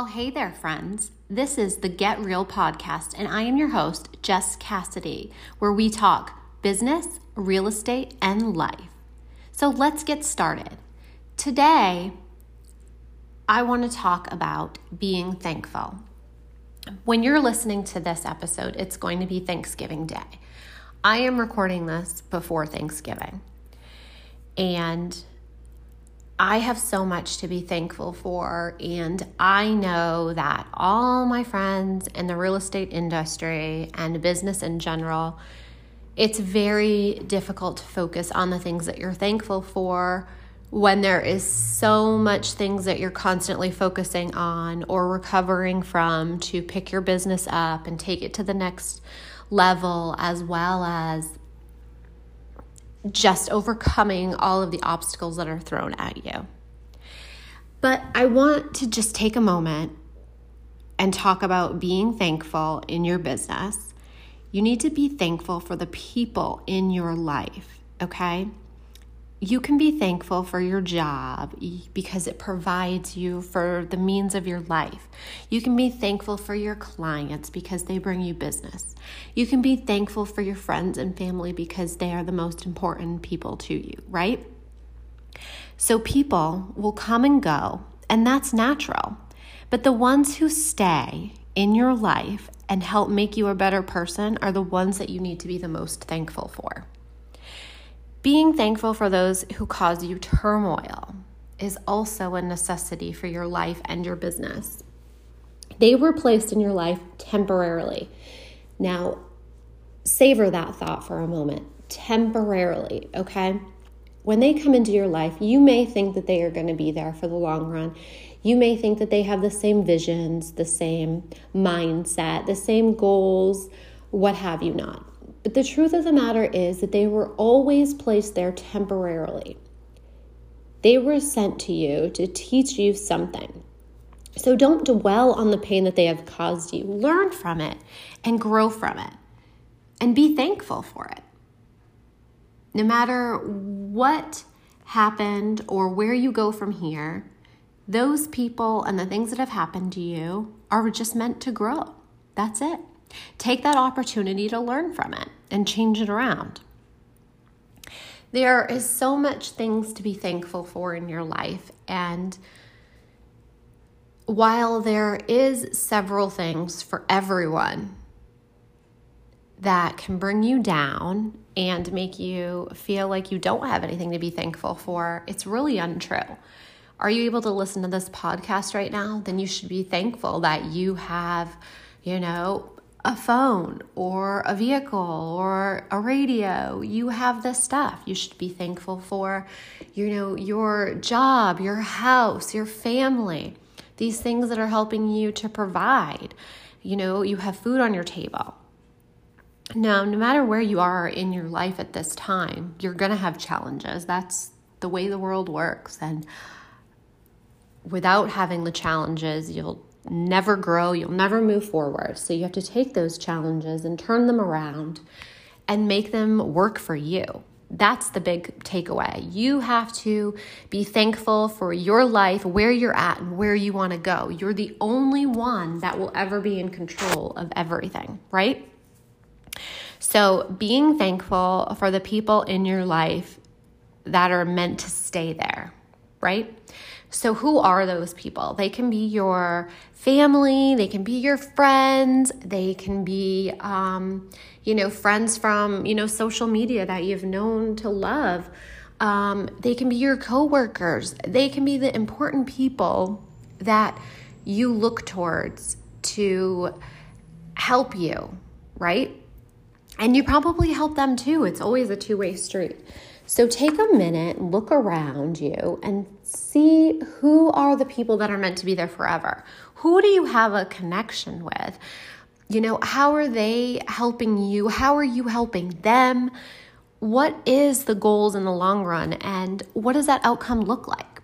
Well, hey there, friends. This is the Get Real podcast, and I am your host, Jess Cassidy, where we talk business, real estate, and life. So let's get started. Today, I want to talk about being thankful. When you're listening to this episode, it's going to be Thanksgiving Day. I am recording this before Thanksgiving. And I have so much to be thankful for, and I know that all my friends in the real estate industry and business in general, it's very difficult to focus on the things that you're thankful for when there is so much things that you're constantly focusing on or recovering from to pick your business up and take it to the next level as well as just overcoming all of the obstacles that are thrown at you. But I want to just take a moment and talk about being thankful in your business. You need to be thankful for the people in your life, okay? You can be thankful for your job because it provides you for the means of your life. You can be thankful for your clients because they bring you business. You can be thankful for your friends and family because they are the most important people to you, right? So people will come and go, and that's natural. But the ones who stay in your life and help make you a better person are the ones that you need to be the most thankful for. Being thankful for those who cause you turmoil is also a necessity for your life and your business. They were placed in your life temporarily. Now, savor that thought for a moment. Temporarily, okay? When they come into your life, you may think that they are going to be there for the long run. You may think that they have the same visions, the same mindset, the same goals, what have you not. But the truth of the matter is that they were always placed there temporarily. They were sent to you to teach you something. So don't dwell on the pain that they have caused you. Learn from it and grow from it and be thankful for it. No matter what happened or where you go from here, those people and the things that have happened to you are just meant to grow. That's it. Take that opportunity to learn from it and change it around. There is so much things to be thankful for in your life and while there is several things for everyone that can bring you down and make you feel like you don't have anything to be thankful for, it's really untrue. Are you able to listen to this podcast right now? Then you should be thankful that you have, you know, a phone or a vehicle or a radio. You have this stuff. You should be thankful for, you know, your job, your house, your family. These things that are helping you to provide. You know, you have food on your table. Now, no matter where you are in your life at this time, you're going to have challenges. That's the way the world works. And without having the challenges, you'll never grow, you'll never move forward. So you have to take those challenges and turn them around and make them work for you. That's the big takeaway. You have to be thankful for your life, where you're at, and where you want to go. You're the only one that will ever be in control of everything, right? So, being thankful for the people in your life that are meant to stay there, right? So, who are those people? They can be your family, they can be your friends, they can be, um, you know, friends from, you know, social media that you've known to love. Um, they can be your coworkers. They can be the important people that you look towards to help you, right? And you probably help them too. It's always a two way street. So take a minute, look around you, and see who are the people that are meant to be there forever. Who do you have a connection with? You know, how are they helping you? How are you helping them? What is the goals in the long run and what does that outcome look like?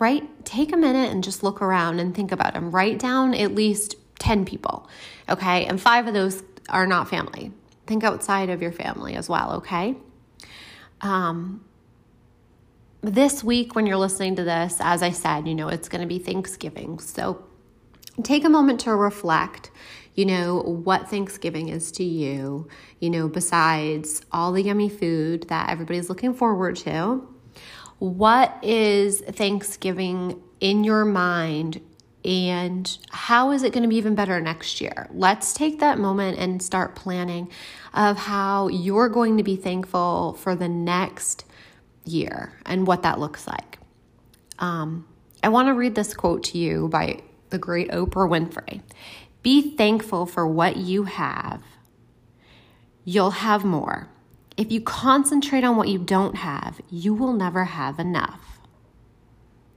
Right? Take a minute and just look around and think about them. Write down at least 10 people, okay? And five of those are not family. Think outside of your family as well, okay? Um, this week, when you're listening to this, as I said, you know, it's going to be Thanksgiving. So take a moment to reflect you know, what Thanksgiving is to you, you know, besides all the yummy food that everybody's looking forward to. What is Thanksgiving in your mind and how is it going to be even better next year? Let's take that moment and start planning of how you're going to be thankful for the next year and what that looks like. Um, I want to read this quote to you by the great Oprah Winfrey. Be thankful for what you have. You'll have more. If you concentrate on what you don't have, you will never have enough.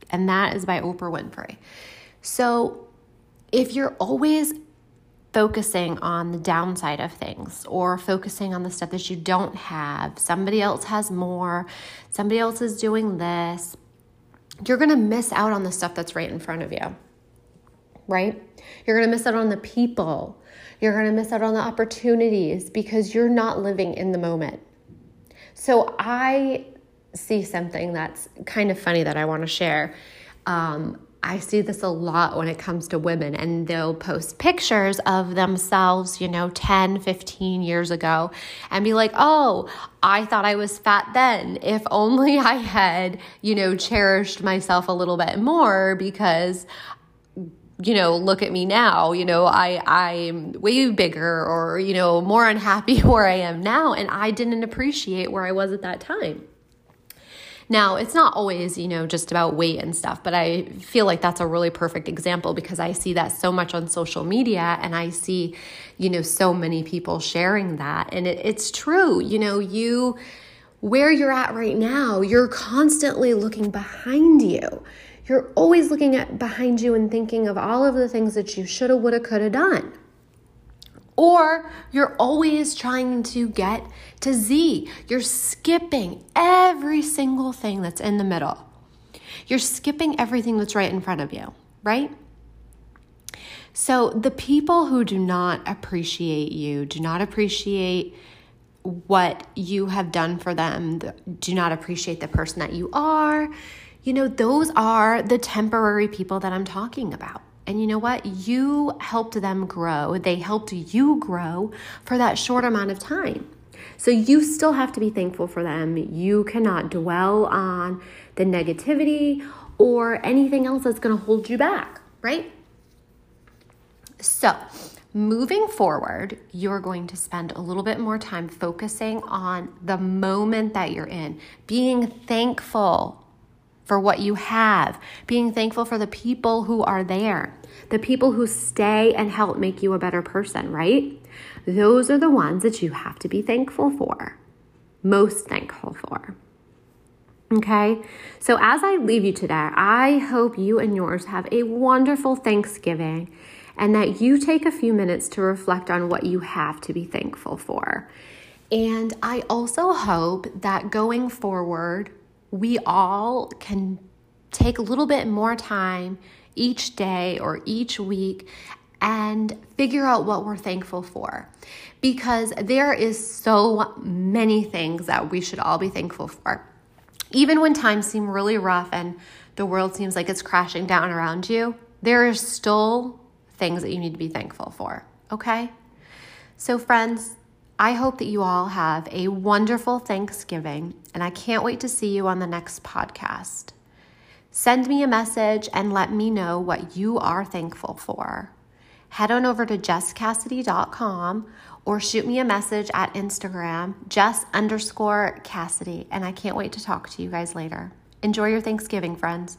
And that is by Oprah Winfrey. So if you're always focusing on the downside of things or focusing on the stuff that you don't have, somebody else has more, somebody else is doing this, you're going to miss out on the stuff that's right in front of you right? You're going to miss out on the people. You're going to miss out on the opportunities because you're not living in the moment. So I see something that's kind of funny that I want to share. Um, I see this a lot when it comes to women, and they'll post pictures of themselves, you know, 10, 15 years ago, and be like, oh, I thought I was fat then. If only I had, you know, cherished myself a little bit more because you know, look at me now, you know, I, I'm way bigger or, you know, more unhappy where I am now. And I didn't appreciate where I was at that time. Now, it's not always, you know, just about weight and stuff, but I feel like that's a really perfect example because I see that so much on social media and I see, you know, so many people sharing that. And it, it's true, you know, you, where you're at right now, you're constantly looking behind you you're always looking at behind you and thinking of all of the things that you shoulda, woulda, coulda done. Or you're always trying to get to Z. You're skipping every single thing that's in the middle. You're skipping everything that's right in front of you, right? So the people who do not appreciate you, do not appreciate what you have done for them, do not appreciate the person that you are, you know, those are the temporary people that I'm talking about. And you know what? You helped them grow. They helped you grow for that short amount of time. So you still have to be thankful for them. You cannot dwell on the negativity or anything else that's going to hold you back, right? So, moving forward, you're going to spend a little bit more time focusing on the moment that you're in, being thankful for what you have, being thankful for the people who are there, the people who stay and help make you a better person, right? Those are the ones that you have to be thankful for, most thankful for. Okay, so as I leave you today, I hope you and yours have a wonderful Thanksgiving and that you take a few minutes to reflect on what you have to be thankful for. And I also hope that going forward, we all can take a little bit more time each day or each week and figure out what we're thankful for. Because there is so many things that we should all be thankful for. Even when times seem really rough and the world seems like it's crashing down around you, there are still things that you need to be thankful for, okay? So, friends, I hope that you all have a wonderful Thanksgiving, and I can't wait to see you on the next podcast. Send me a message and let me know what you are thankful for. Head on over to jesscassidy.com or shoot me a message at Instagram, jess underscore Cassidy, and I can't wait to talk to you guys later. Enjoy your Thanksgiving, friends.